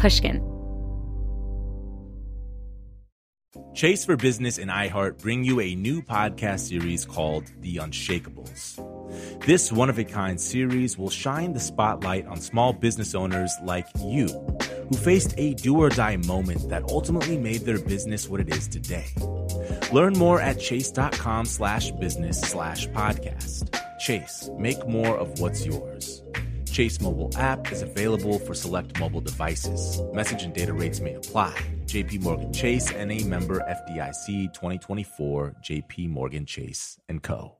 Pushkin. Chase for Business and iHeart bring you a new podcast series called The Unshakables. This one of a kind series will shine the spotlight on small business owners like you who faced a do or die moment that ultimately made their business what it is today. Learn more at chase.com slash business slash podcast. Chase, make more of what's yours. Chase mobile app is available for select mobile devices. Message and data rates may apply. JP Morgan Chase and a member FDIC 2024 JP Morgan Chase and Co.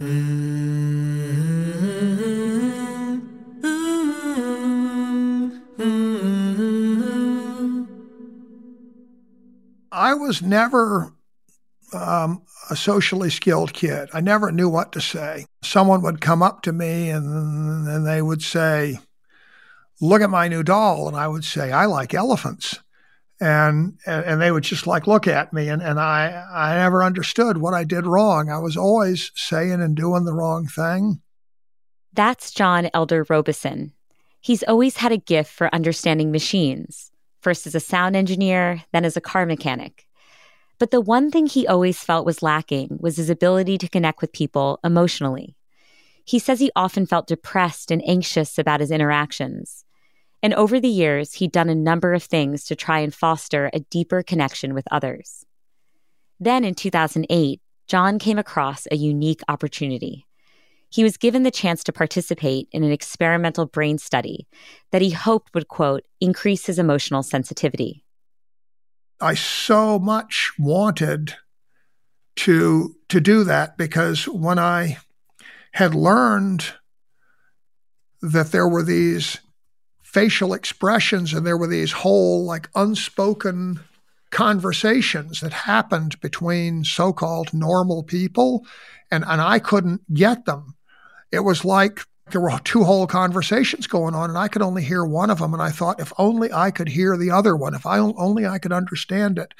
I was never um, a socially skilled kid. I never knew what to say. Someone would come up to me and, and they would say, Look at my new doll. And I would say, I like elephants and and they would just like look at me and, and I I never understood what I did wrong. I was always saying and doing the wrong thing. That's John Elder Robison. He's always had a gift for understanding machines, first as a sound engineer, then as a car mechanic. But the one thing he always felt was lacking was his ability to connect with people emotionally. He says he often felt depressed and anxious about his interactions. And over the years, he'd done a number of things to try and foster a deeper connection with others. Then in 2008, John came across a unique opportunity. He was given the chance to participate in an experimental brain study that he hoped would, quote, increase his emotional sensitivity. I so much wanted to to do that because when I had learned that there were these facial expressions and there were these whole like unspoken conversations that happened between so-called normal people and, and I couldn't get them. It was like there were two whole conversations going on and I could only hear one of them and I thought if only I could hear the other one, if I only I could understand it,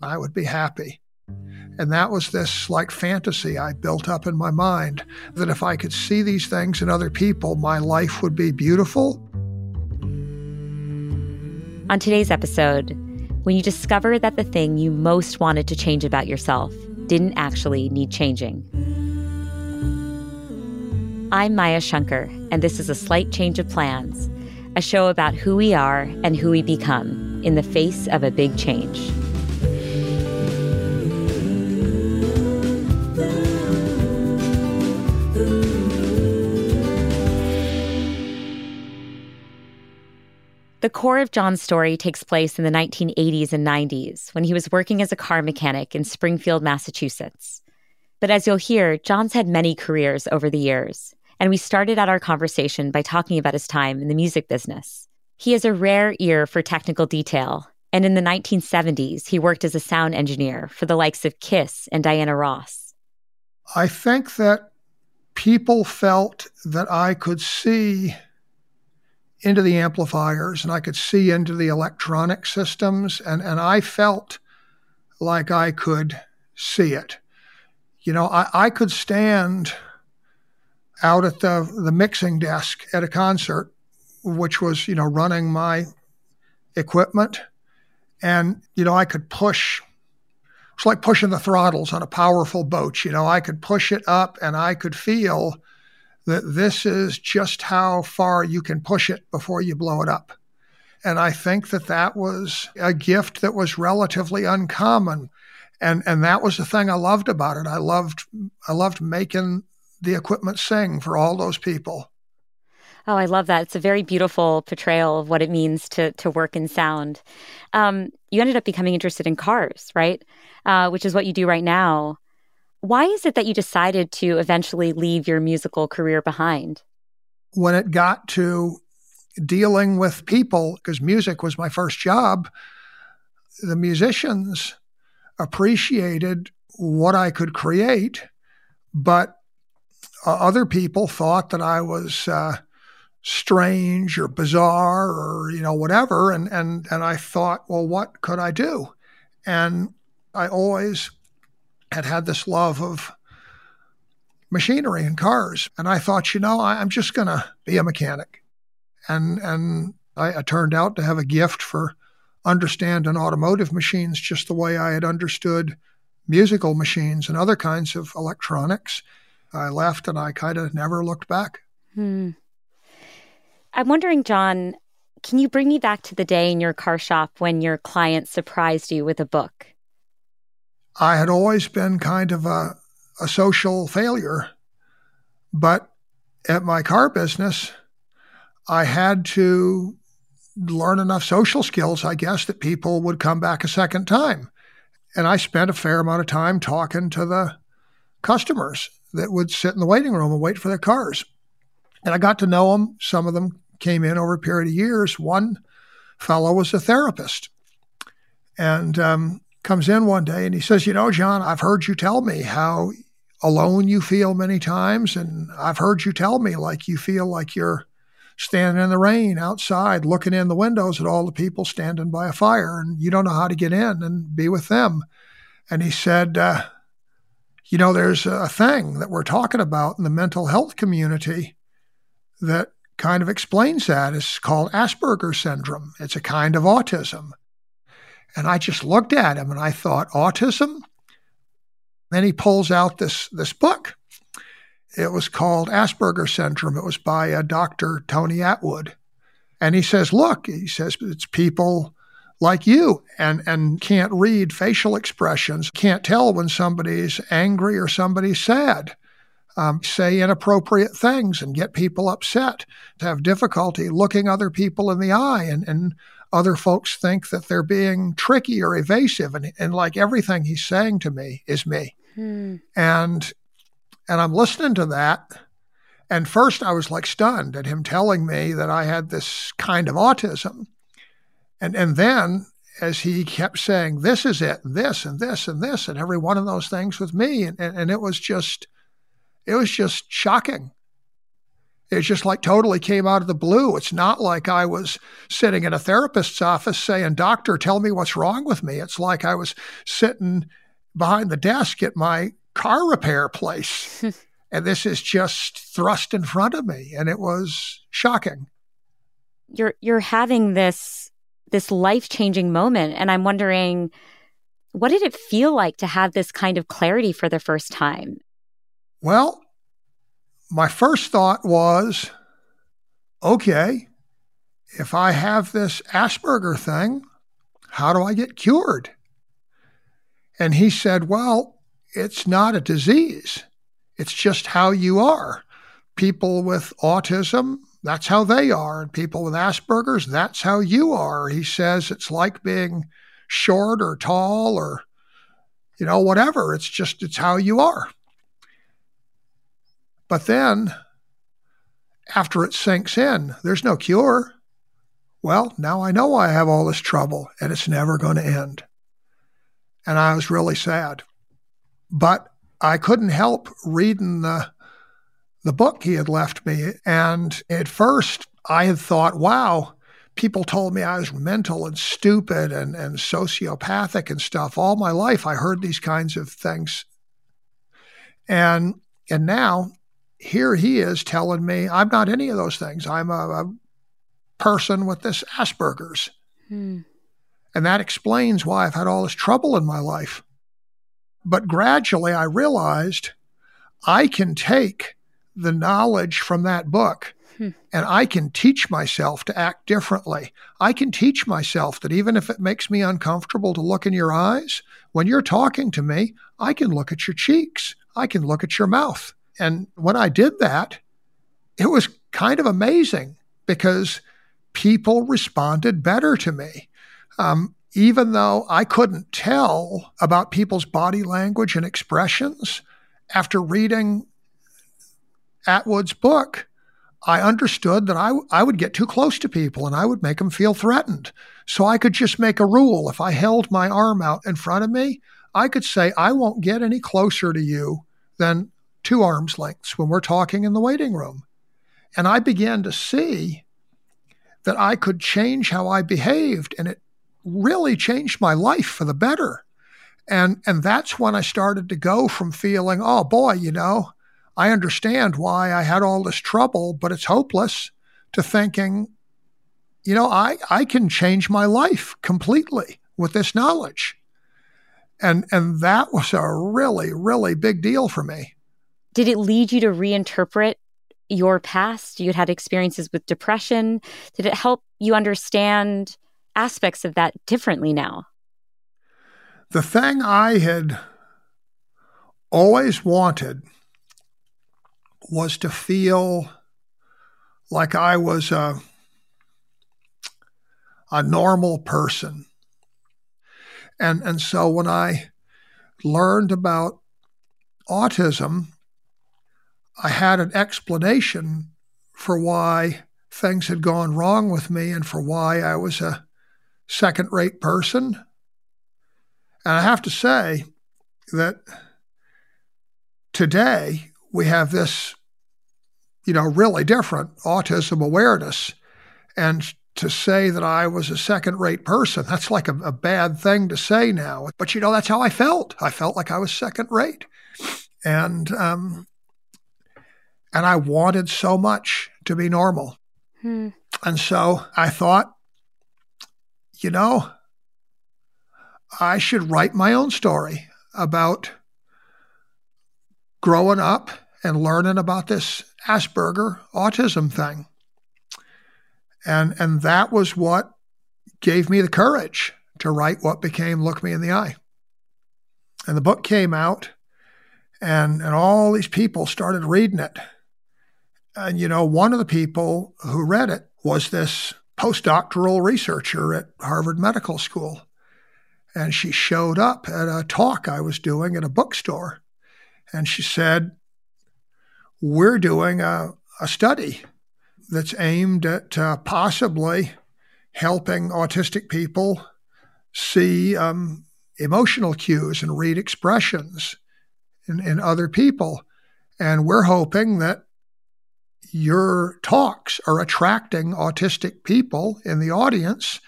I would be happy. And that was this like fantasy I built up in my mind that if I could see these things in other people, my life would be beautiful on today's episode, when you discover that the thing you most wanted to change about yourself didn't actually need changing. I'm Maya Shankar, and this is A Slight Change of Plans, a show about who we are and who we become in the face of a big change. The core of John's story takes place in the 1980s and 90s when he was working as a car mechanic in Springfield, Massachusetts. But as you'll hear, John's had many careers over the years, and we started out our conversation by talking about his time in the music business. He has a rare ear for technical detail, and in the 1970s, he worked as a sound engineer for the likes of Kiss and Diana Ross. I think that people felt that I could see into the amplifiers and I could see into the electronic systems and, and I felt like I could see it. You know, I, I could stand out at the, the mixing desk at a concert, which was, you know, running my equipment. And, you know, I could push, it's like pushing the throttles on a powerful boat. You know, I could push it up and I could feel that this is just how far you can push it before you blow it up. And I think that that was a gift that was relatively uncommon. And, and that was the thing I loved about it. I loved, I loved making the equipment sing for all those people. Oh, I love that. It's a very beautiful portrayal of what it means to to work in sound. Um, you ended up becoming interested in cars, right? Uh, which is what you do right now. Why is it that you decided to eventually leave your musical career behind? When it got to dealing with people, because music was my first job, the musicians appreciated what I could create, but uh, other people thought that I was uh, strange or bizarre or you know whatever, and and and I thought, well, what could I do? And I always had had this love of machinery and cars, and I thought, you know, I, I'm just going to be a mechanic, and and I, I turned out to have a gift for understanding automotive machines just the way I had understood musical machines and other kinds of electronics. I left and I kind of never looked back. Hmm. I'm wondering, John, can you bring me back to the day in your car shop when your client surprised you with a book? I had always been kind of a, a social failure, but at my car business, I had to learn enough social skills, I guess, that people would come back a second time. And I spent a fair amount of time talking to the customers that would sit in the waiting room and wait for their cars. And I got to know them. Some of them came in over a period of years. One fellow was a therapist and um, comes in one day and he says, You know, John, I've heard you tell me how alone you feel many times. And I've heard you tell me like you feel like you're standing in the rain outside looking in the windows at all the people standing by a fire and you don't know how to get in and be with them. And he said, uh, You know, there's a thing that we're talking about in the mental health community that kind of explains that. It's called Asperger's syndrome. It's a kind of autism. And I just looked at him and I thought, autism? Then he pulls out this, this book. It was called Asperger's syndrome. It was by uh, Dr. Tony Attwood. And he says, look, he says, it's people like you and, and can't read facial expressions, can't tell when somebody's angry or somebody's sad um, say inappropriate things and get people upset, to have difficulty looking other people in the eye, and, and other folks think that they're being tricky or evasive, and, and like everything he's saying to me is me. Hmm. And and I'm listening to that. And first, I was like stunned at him telling me that I had this kind of autism. And, and then, as he kept saying, this is it, this, and this, and this, and every one of those things with me. And, and, and it was just, it was just shocking. It just like totally came out of the blue. It's not like I was sitting in a therapist's office saying, Doctor, tell me what's wrong with me. It's like I was sitting behind the desk at my car repair place. and this is just thrust in front of me. And it was shocking. You're you're having this this life-changing moment. And I'm wondering, what did it feel like to have this kind of clarity for the first time? Well, my first thought was okay, if I have this Asperger thing, how do I get cured? And he said, Well, it's not a disease, it's just how you are. People with autism, that's how they are. And people with Asperger's, that's how you are. He says it's like being short or tall or, you know, whatever. It's just, it's how you are. But then, after it sinks in, there's no cure. Well, now I know I have all this trouble and it's never going to end. And I was really sad. But I couldn't help reading the, the book he had left me. And at first, I had thought, wow, people told me I was mental and stupid and, and sociopathic and stuff. All my life, I heard these kinds of things. And, and now here he is telling me I'm not any of those things. I'm a, a person with this Asperger's. Hmm. And that explains why I've had all this trouble in my life. But gradually I realized I can take the knowledge from that book hmm. and I can teach myself to act differently. I can teach myself that even if it makes me uncomfortable to look in your eyes, when you're talking to me, I can look at your cheeks. I can look at your mouth. And when I did that, it was kind of amazing because people responded better to me. Um, even though I couldn't tell about people's body language and expressions, after reading Attwood's book, I understood that I, I would get too close to people and I would make them feel threatened. So I could just make a rule. If I held my arm out in front of me, I could say, I won't get any closer to you than two arms lengths when we're talking in the waiting room. And I began to see that I could change how I behaved. And it really changed my life for the better. And, and that's when I started to go from feeling, oh boy, you know, I understand why I had all this trouble, but it's hopeless, to thinking, you know, I, I can change my life completely with this knowledge. And, and that was a really, really big deal for me. Did it lead you to reinterpret your past? You had experiences with depression. Did it help you understand aspects of that differently now? The thing I had always wanted was to feel like I was a, a normal person. And, and so when I learned about autism, I had an explanation for why things had gone wrong with me and for why I was a second rate person. And I have to say that today we have this, you know, really different autism awareness. And to say that I was a second rate person, that's like a, a, bad thing to say now. But, you know, that's how I felt. I felt like I was second rate. And, um, and I wanted so much to be normal. Hmm. And so I thought, you know, I should write my own story about growing up and learning about this Asperger autism thing. And, and that was what gave me the courage to write what became Look Me in the Eye. And the book came out, and, and all these people started reading it. And, you know, one of the people who read it was this postdoctoral researcher at Harvard Medical School. And she showed up at a talk I was doing at a bookstore. And she said, We're doing a, a study that's aimed at uh, possibly helping autistic people see um, emotional cues and read expressions in, in other people. And we're hoping that your talks are attracting autistic people in the audience.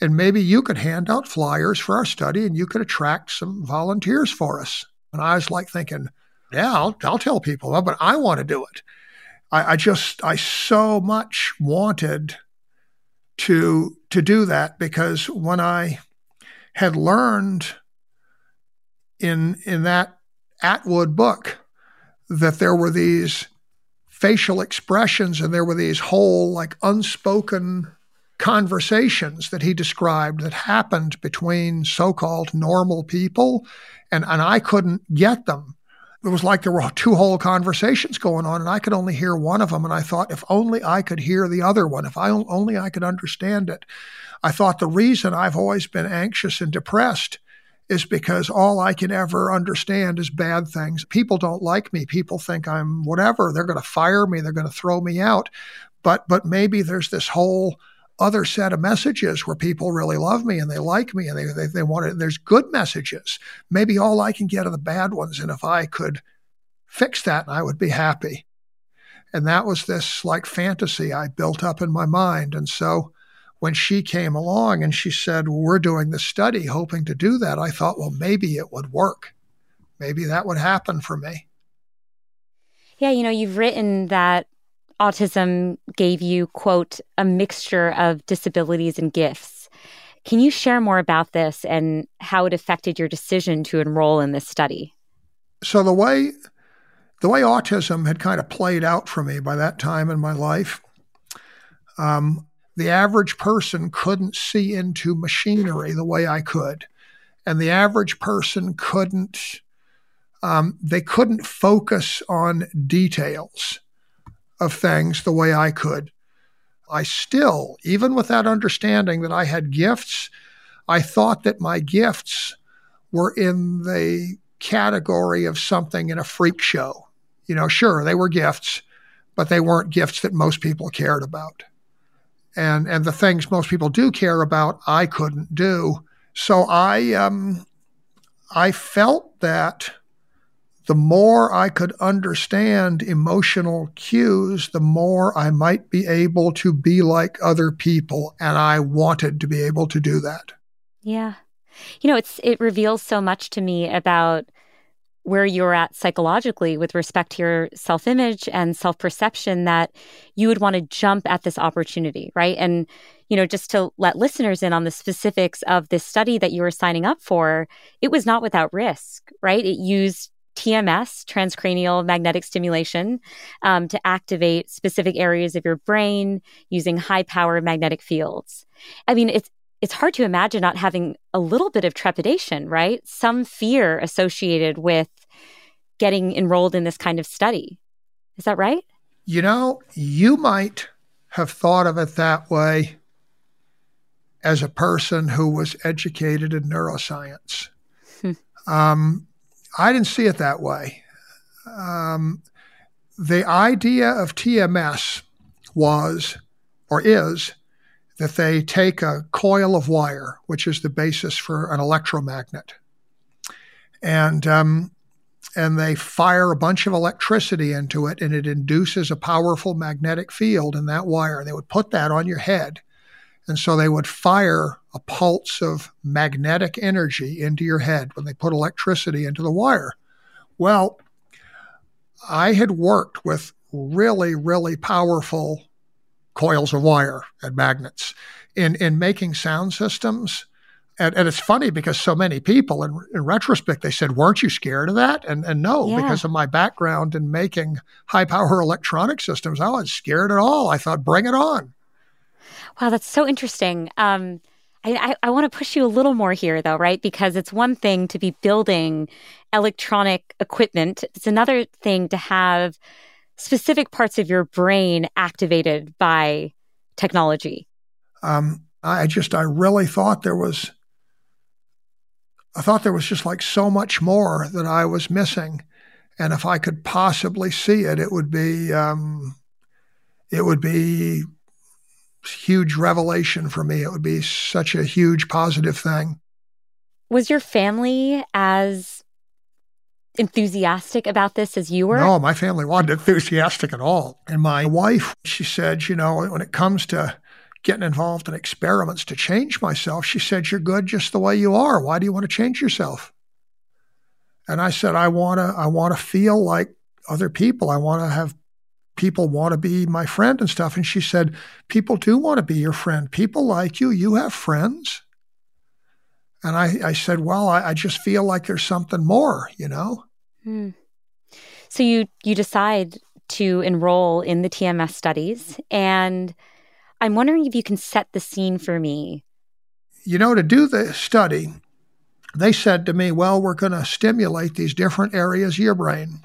And maybe you could hand out flyers for our study and you could attract some volunteers for us. And I was like thinking, yeah, I'll, I'll tell people, but I want to do it. I, I just, I so much wanted to, to do that because when I had learned in, in that Attwood book that there were these facial expressions, and there were these whole, like, unspoken conversations that he described that happened between so called normal people, and, and I couldn't get them. It was like there were two whole conversations going on, and I could only hear one of them. And I thought, if only I could hear the other one, if I only I could understand it. I thought the reason I've always been anxious and depressed is because all I can ever understand is bad things. People don't like me. People think I'm whatever. They're going to fire me. They're going to throw me out. But but maybe there's this whole other set of messages where people really love me and they like me and they they, they want it. There's good messages. Maybe all I can get are the bad ones. And if I could fix that, I would be happy. And that was this like fantasy I built up in my mind. And so when she came along and she said, well, We're doing this study hoping to do that, I thought, Well, maybe it would work. Maybe that would happen for me. Yeah, you know, you've written that autism gave you, quote, a mixture of disabilities and gifts. Can you share more about this and how it affected your decision to enroll in this study? So, the way the way autism had kind of played out for me by that time in my life, um, the average person couldn't see into machinery the way I could. And the average person couldn't, um, they couldn't focus on details of things the way I could. I still, even with that understanding that I had gifts, I thought that my gifts were in the category of something in a freak show. You know, sure, they were gifts, but they weren't gifts that most people cared about. And and the things most people do care about, I couldn't do. So I um I felt that the more I could understand emotional cues, the more I might be able to be like other people. And I wanted to be able to do that. Yeah. You know, it's it reveals so much to me about where you're at psychologically with respect to your self image and self perception that you would want to jump at this opportunity, right? And, you know, just to let listeners in on the specifics of this study that you were signing up for, it was not without risk, right? It used TMS, transcranial magnetic stimulation, um, to activate specific areas of your brain using high power magnetic fields. I mean, it's it's hard to imagine not having a little bit of trepidation, right? Some fear associated with getting enrolled in this kind of study. Is that right? You know, you might have thought of it that way as a person who was educated in neuroscience. Hmm. Um, I didn't see it that way. Um, the idea of TMS was or is that they take a coil of wire, which is the basis for an electromagnet, and um, and they fire a bunch of electricity into it, and it induces a powerful magnetic field in that wire. They would put that on your head, and so they would fire a pulse of magnetic energy into your head when they put electricity into the wire. Well, I had worked with really, really powerful coils of wire and magnets in, in making sound systems. And, and it's funny because so many people, in, in retrospect, they said, Weren't you scared of that? And, and no, yeah. because of my background in making high power electronic systems, I was scared at all. I thought, Bring it on. Wow, that's so interesting. Um, I, I, I want to push you a little more here, though, right? Because it's one thing to be building electronic equipment, it's another thing to have specific parts of your brain activated by technology? Um, I just, I really thought there was, I thought there was just like so much more that I was missing. And if I could possibly see it, it would be, um, it would be huge revelation for me. It would be such a huge positive thing. Was your family as enthusiastic about this as you were? No, my family wasn't enthusiastic at all. And my wife, she said, you know, when it comes to getting involved in experiments to change myself, she said, You're good just the way you are. Why do you want to change yourself? And I said, I wanna I wanna feel like other people. I wanna have people want to be my friend and stuff. And she said, People do want to be your friend. People like you. You have friends. And I, I said, well, I, I, just feel like there's something more, you know? Hmm. So you, you decide to enroll in the TMS studies. And I'm wondering if you can set the scene for me. You know, to do the study, they said to me, well, we're going to stimulate these different areas of your brain.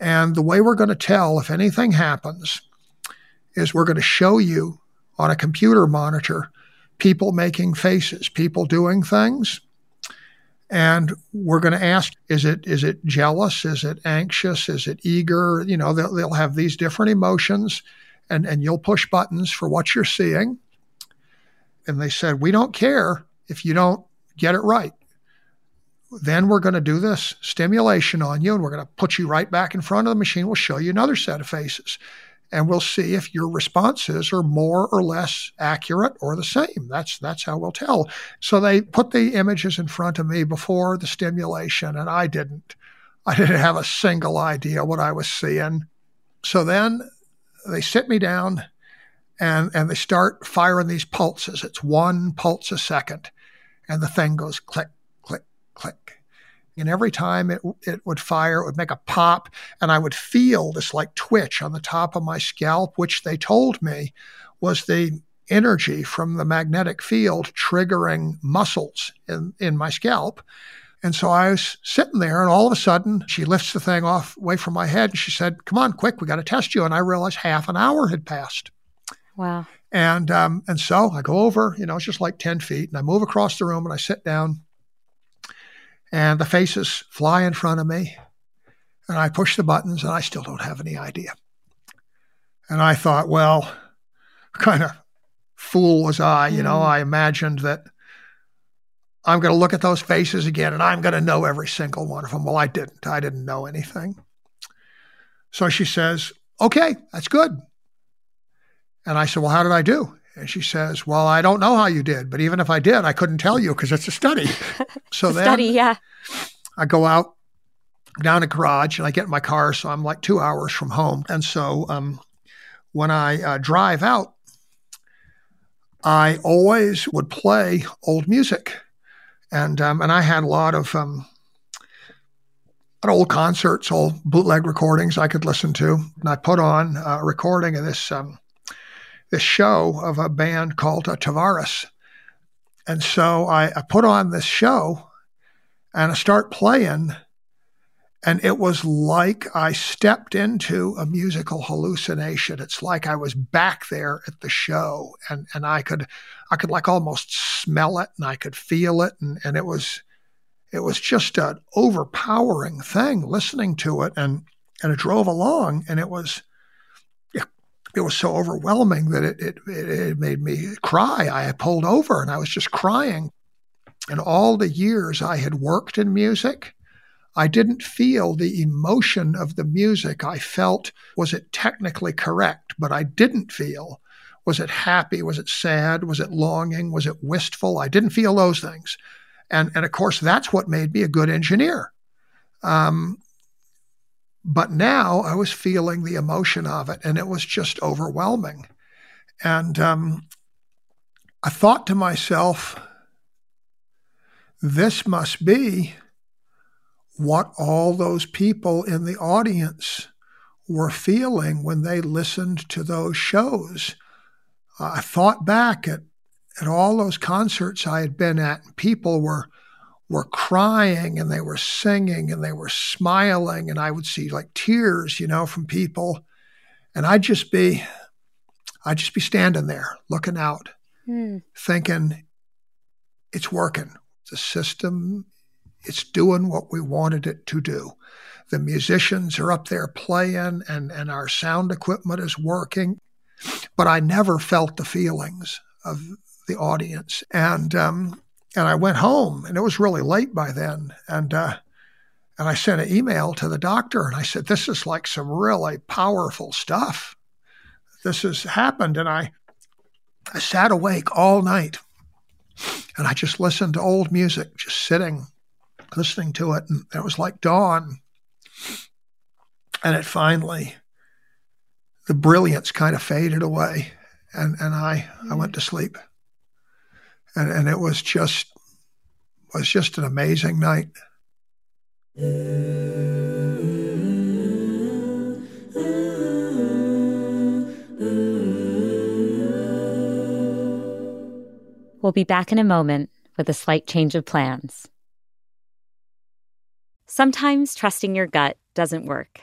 And the way we're going to tell if anything happens is we're going to show you on a computer monitor people making faces, people doing things. And we're going to ask, is it, is it jealous? Is it anxious? Is it eager? You know, they'll, they'll have these different emotions and, and you'll push buttons for what you're seeing. And they said, we don't care if you don't get it right. Then we're going to do this stimulation on you and we're going to put you right back in front of the machine. We'll show you another set of faces and we'll see if your responses are more or less accurate or the same. That's that's how we'll tell. So they put the images in front of me before the stimulation, and I didn't. I didn't have a single idea what I was seeing. So then they sit me down and, and they start firing these pulses. It's one pulse a second. And the thing goes click, click, click. And every time it, it would fire, it would make a pop, and I would feel this like twitch on the top of my scalp, which they told me was the energy from the magnetic field triggering muscles in, in my scalp. And so I was sitting there, and all of a sudden, she lifts the thing off away from my head, and she said, "Come on, quick, we got to test you." And I realized half an hour had passed. Wow. And um, and so I go over, you know, it's just like ten feet, and I move across the room, and I sit down, and the faces fly in front of me, and I push the buttons, and I still don't have any idea. And I thought, well, kind of fool was I, you know, mm. I imagined that I'm going to look at those faces again and I'm going to know every single one of them. Well, I didn't. I didn't know anything. So she says, Okay, that's good. And I said, Well, how did I do? And she says, Well, I don't know how you did, but even if I did, I couldn't tell you because it's a study. So then study, yeah. I go out down a garage and I get in my car. So I'm like two hours from home. And so um, when I uh, drive out, I always would play old music and um, and I had a lot of um, old concerts, old bootleg recordings I could listen to, and I put on a recording of this um, this show of a band called uh, Tavares, and so I, I put on this show, and I start playing. And it was like I stepped into a musical hallucination. It's like I was back there at the show and, and I could I could like almost smell it and I could feel it and, and it was it was just an overpowering thing listening to it and and it drove along and it was it was so overwhelming that it, it, it made me cry. I pulled over and I was just crying. And all the years I had worked in music, I didn't feel the emotion of the music. I felt, was it technically correct? But I didn't feel was it happy? Was it sad? Was it longing? Was it wistful? I didn't feel those things. And, and of course, that's what made me a good engineer. Um, but now I was feeling the emotion of it, and it was just overwhelming. And um, I thought to myself, this must be what all those people in the audience were feeling when they listened to those shows. I thought back at, at all those concerts I had been at, and people were were crying and they were singing and they were smiling, and I would see like tears, you know, from people, and I'd just be, I'd just be standing there looking out, hmm. thinking, it's working. The system, it's doing what we wanted it to do. The musicians are up there playing, and and our sound equipment is working but I never felt the feelings of the audience. And um, and I went home, and it was really late by then. And uh, and I sent an email to the doctor, and I said, "This is like some really powerful stuff. This has happened." And I I sat awake all night, and I just listened to old music, just sitting, listening to it, and it was like dawn. And it finally the brilliance kind of faded away, and and I I went to sleep, and and it was just was just an amazing night. We'll be back in a moment with a slight change of plans. Sometimes trusting your gut doesn't work.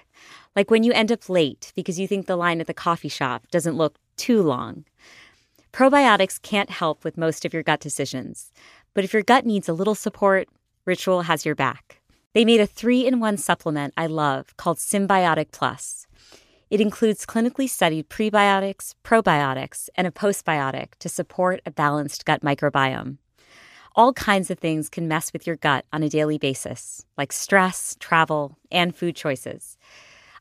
Like when you end up late because you think the line at the coffee shop doesn't look too long. Probiotics can't help with most of your gut decisions, but if your gut needs a little support, Ritual has your back. They made a three in one supplement I love called Synbiotic Plus. It includes clinically studied prebiotics, probiotics, and a postbiotic to support a balanced gut microbiome. All kinds of things can mess with your gut on a daily basis, like stress, travel, and food choices.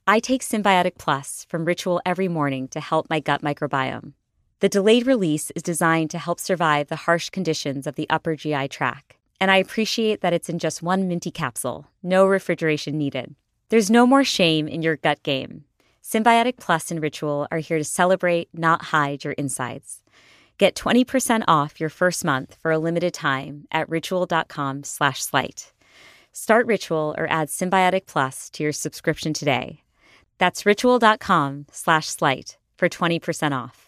I take Synbiotic Plus from Ritual every morning to help my gut microbiome. The delayed release is designed to help survive the harsh conditions of the upper GI tract, and I appreciate that it's in just one minty capsule, no refrigeration needed. There's no more shame in your gut game. Synbiotic Plus and Ritual are here to celebrate, not hide your insides. Get 20% off your first month for a limited time at ritual.com slash slight. Start Ritual or add Synbiotic Plus to your subscription today. That's ritual.com slash slight for 20% off.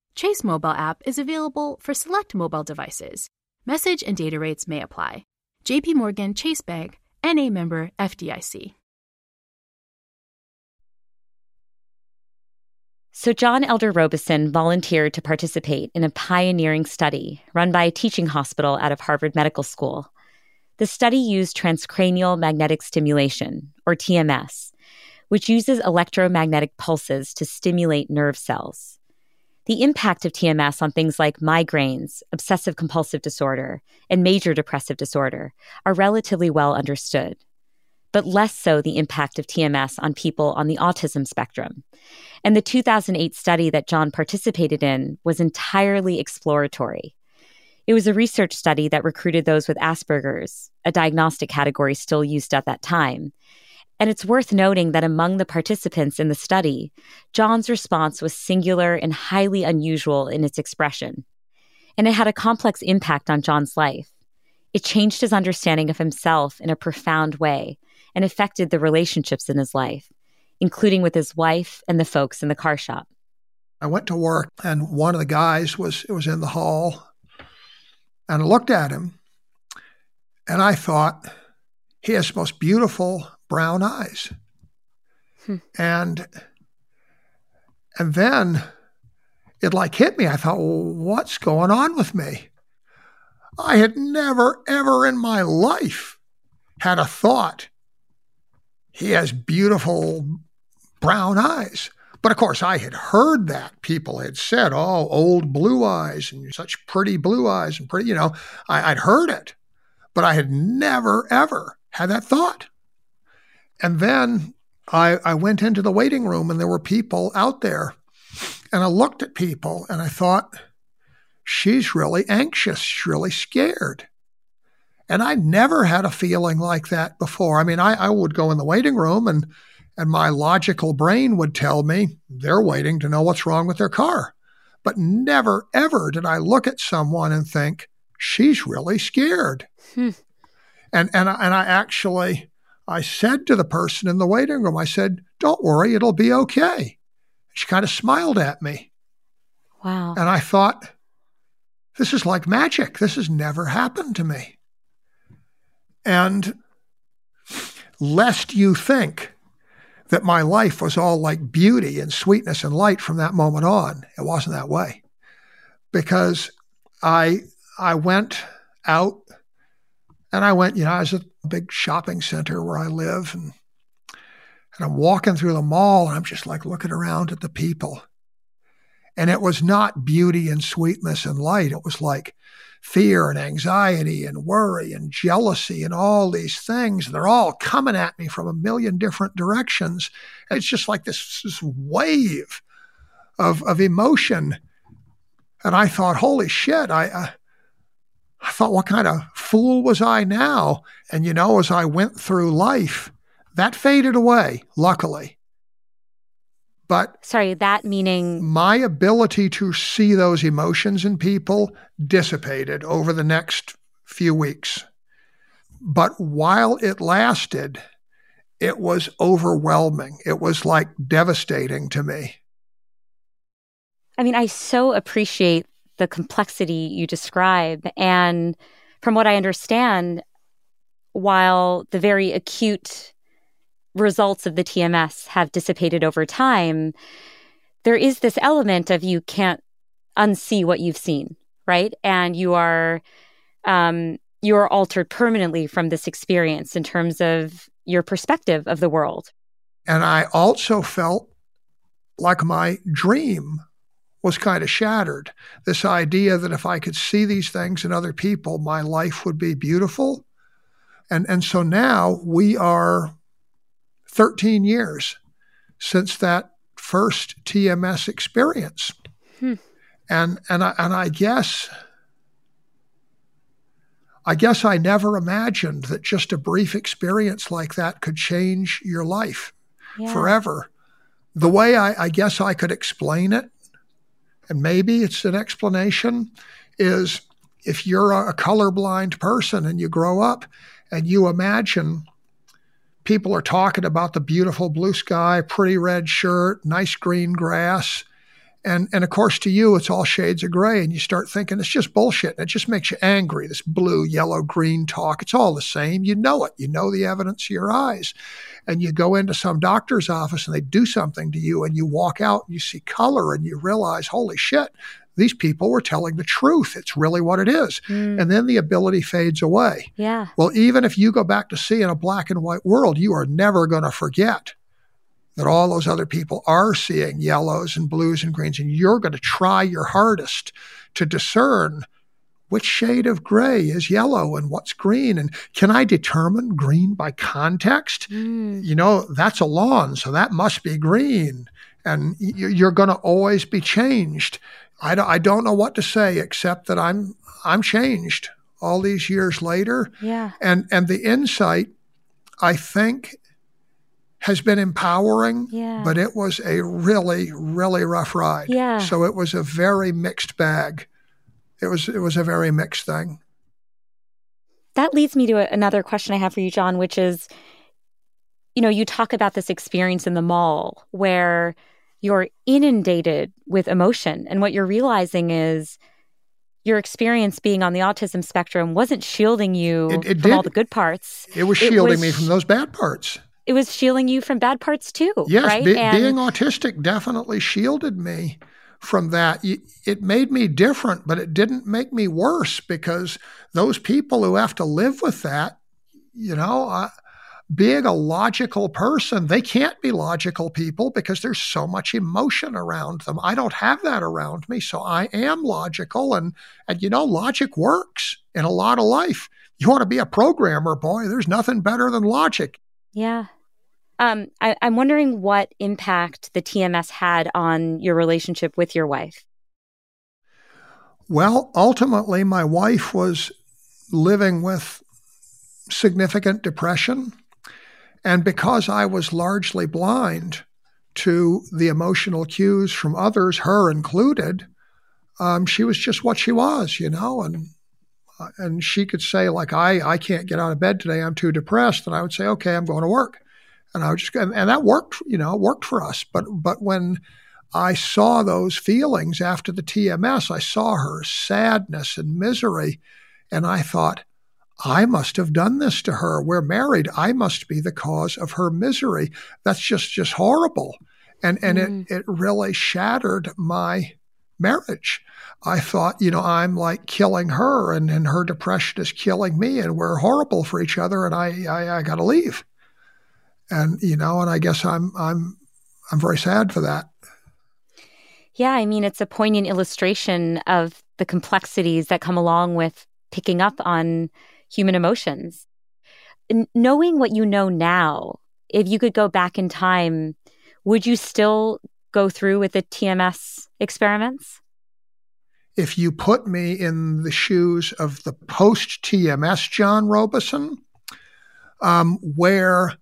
Chase mobile app is available for select mobile devices. Message and data rates may apply. JP Morgan Chase Bank, NA member FDIC. So, John Elder Robison volunteered to participate in a pioneering study run by a teaching hospital out of Harvard Medical School. The study used transcranial magnetic stimulation, or TMS, which uses electromagnetic pulses to stimulate nerve cells. The impact of TMS on things like migraines, obsessive compulsive disorder, and major depressive disorder are relatively well understood, but less so the impact of TMS on people on the autism spectrum. And the 2008 study that John participated in was entirely exploratory. It was a research study that recruited those with Asperger's, a diagnostic category still used at that time. And it's worth noting that among the participants in the study, John's response was singular and highly unusual in its expression. And it had a complex impact on John's life. It changed his understanding of himself in a profound way and affected the relationships in his life including with his wife and the folks in the car shop. I went to work and one of the guys was was in the hall and I looked at him and I thought he has the most beautiful brown eyes. Hmm. And and then it like hit me. I thought, well, what's going on with me? I had never, ever in my life had a thought. He has beautiful brown eyes. But of course, I had heard that people had said, "Oh, old blue eyes and such pretty blue eyes and pretty," you know. I, would heard it, but I had never ever had that thought. And then I, I went into the waiting room, and there were people out there, and I looked at people, and I thought, "She's really anxious. She's really scared." And I never had a feeling like that before. I mean, I, I would go in the waiting room and and my logical brain would tell me they're waiting to know what's wrong with their car. But never, ever did I look at someone and think, she's really scared. Hmm. And, and, I, and I actually, I said to the person in the waiting room, I said, don't worry, it'll be okay. She kind of smiled at me. Wow. And I thought, this is like magic. This has never happened to me. And lest you think that my life was all like beauty and sweetness and light from that moment on. It wasn't that way because I I went out and I went, you know, I was at a big shopping center where I live and and I'm walking through the mall and I'm just like looking around at the people. And it was not beauty and sweetness and light. It was like fear and anxiety and worry and jealousy and all these things. They're all coming at me from a million different directions. And It's just like this, this wave of, of emotion. And I thought, holy shit, I, uh, I thought, what kind of fool was I now? And you know, as I went through life, that faded away, luckily. But sorry, that meaning my ability to see those emotions in people dissipated over the next few weeks. But while it lasted, it was overwhelming. It was like devastating to me. I mean, I so appreciate the complexity you describe. And from what I understand, while the very acute results of the TMS have dissipated over time, there is this element of you can't unsee what you've seen, right? And you are um, you are altered permanently from this experience in terms of your perspective of the world. And I also felt like my dream was kind of shattered. This idea that if I could see these things in other people, my life would be beautiful. And, and so now we are 13 years since that first TMS experience. Hmm. And, and, I, and I guess. I guess I never imagined that just a brief experience like that could change your life yeah. forever. The way I, I, guess I could explain it, and maybe it's an explanation, is if you're a colorblind person and you grow up and you imagine people are talking about the beautiful blue sky, pretty red shirt, nice green grass. And, and of course, to you, it's all shades of gray. And you start thinking it's just bullshit. And it just makes you angry. This blue, yellow, green talk, it's all the same. You know it. You know the evidence of your eyes. And you go into some doctor's office and they do something to you, and you walk out and you see color and you realize, holy shit, these people were telling the truth. It's really what it is. Mm. And then the ability fades away. Yeah. Well, even if you go back to see in a black and white world, you are never going to forget that all those other people are seeing yellows and blues and greens, and you're going to try your hardest to discern which shade of gray is yellow and what's green and can i determine green by context mm. you know that's a lawn so that must be green and you're going to always be changed I don't, I don't know what to say except that I'm I'm changed all these years later. Yeah. And and the insight I think has been empowering, yeah. but it was a really really rough ride. Yeah. So it was a very mixed bag. It was it was a very mixed thing. That leads me to a, another question I have for you John, which is you know, you talk about this experience in the mall where you're inundated with emotion. And what you're realizing is your experience being on the autism spectrum wasn't shielding you it, it from did. all the good parts. It was shielding it was, me from those bad parts. It was shielding you from bad parts too. Yes, right? be, being autistic definitely shielded me from that. It made me different, but it didn't make me worse because those people who have to live with that, you know, I, being a logical person, they can't be logical people because there's so much emotion around them. I don't have that around me, so I am logical and and you know logic works in a lot of life. You want to be a programmer, boy, there's nothing better than logic. Yeah. Um, I, I'm wondering what impact the TMS had on your relationship with your wife. Well, ultimately, my wife was living with significant depression and because I was largely blind to the emotional cues from others, her included, um, she was just what she was, you know, and and she could say like I I can't get out of bed today, I'm too depressed, and I would say okay, I'm going to work, and I would just and, and that worked, you know, worked for us. But but when I saw those feelings after the TMS, I saw her sadness and misery, and I thought, I must have done this to her. We're married. I must be the cause of her misery. That's just just horrible. And and mm. it it really shattered my marriage. I thought, you know, I'm like killing her and, and her depression is killing me and we're horrible for each other and I, I, I gotta leave. And, you know, and I guess I'm I'm I'm very sad for that. Yeah, I mean it's a poignant illustration of the complexities that come along with picking up on human emotions. knowing what you know now, if you could go back in time, would you still go through with the TMS experiments? If you put me in the shoes of the post TMS John Robison, um, where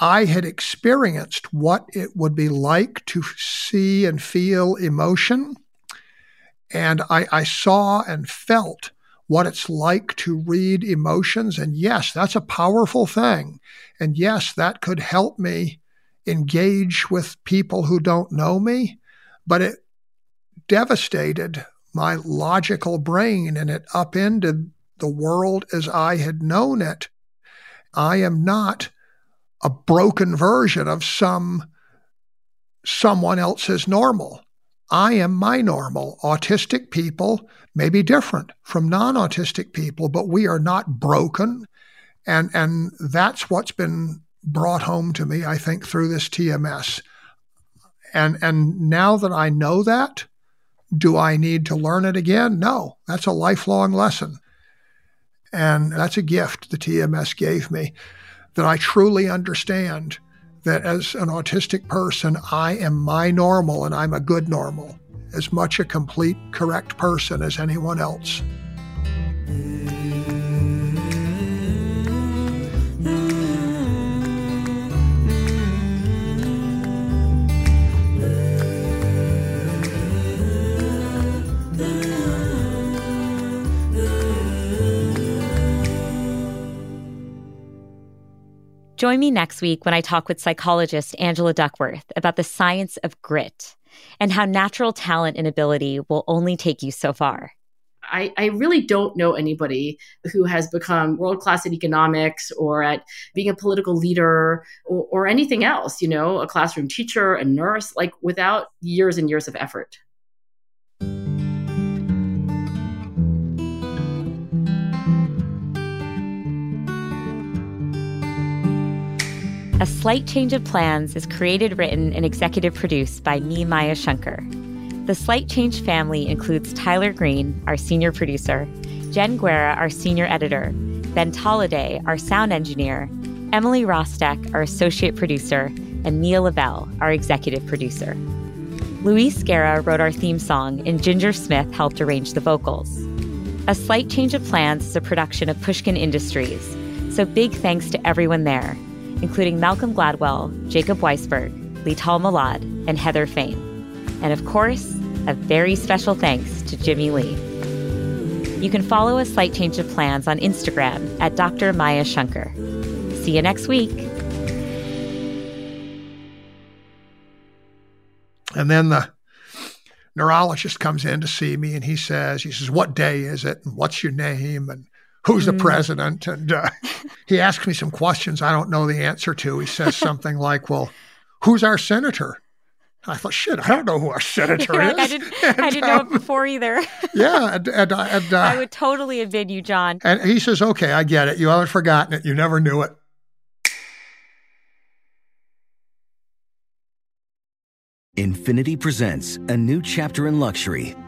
I had experienced what it would be like to see and feel emotion. And I, I saw and felt what it's like to read emotions. And yes, that's a powerful thing. And yes, that could help me engage with people who don't know me. But it devastated my logical brain and it upended the world as I had known it. I am not a broken version of some someone else's normal. I am my normal. Autistic people may be different from non-autistic people, but we are not broken. And and that's what's been brought home to me, I think, through this TMS. And and now that I know that, do I need to learn it again? No. That's a lifelong lesson. And that's a gift the TMS gave me that I truly understand that as an autistic person, I am my normal and I'm a good normal, as much a complete, correct person as anyone else. Join me next week when I talk with psychologist Angela Duckworth about the science of grit and how natural talent and ability will only take you so far. I, I, really don't know anybody who has become world class at economics or at being a political leader or, or anything else, you know, a classroom teacher, a nurse, like without years and years of effort. A Slight Change of Plans is created, written, and executive produced by me, Maya Shankar. The Slight Change family includes Tyler Green, our senior producer, Jen Guerra, our senior editor, Ben Tolliday, our sound engineer, Emily Rostek, our associate producer, and Nia Lavelle, our executive producer. Luis Guerra wrote our theme song, and Ginger Smith helped arrange the vocals. A Slight Change of Plans is a production of Pushkin Industries, so big thanks to everyone there including Malcolm Gladwell, Jacob Weisberg, Lital Molad, and Heather Fain. And of course, a very special thanks to Jimmy Lee. You can follow A Slight Change of Plans on Instagram at Dr. Maya Shankar. See you next week. And then the neurologist comes in to see me and he says, he says, what day is it? And what's your name? And who's the mm. president? And uh, he asks me some questions I don't know the answer to. He says something like, well, who's our senator? I thought, shit, I don't know who our senator is. I didn't, and, I didn't um, know it um, before either. yeah, and, and, and uh, I would totally have been you, John. And he says, okay, I get it. You haven't forgotten it. You never knew it. Infiniti presents a new chapter in luxury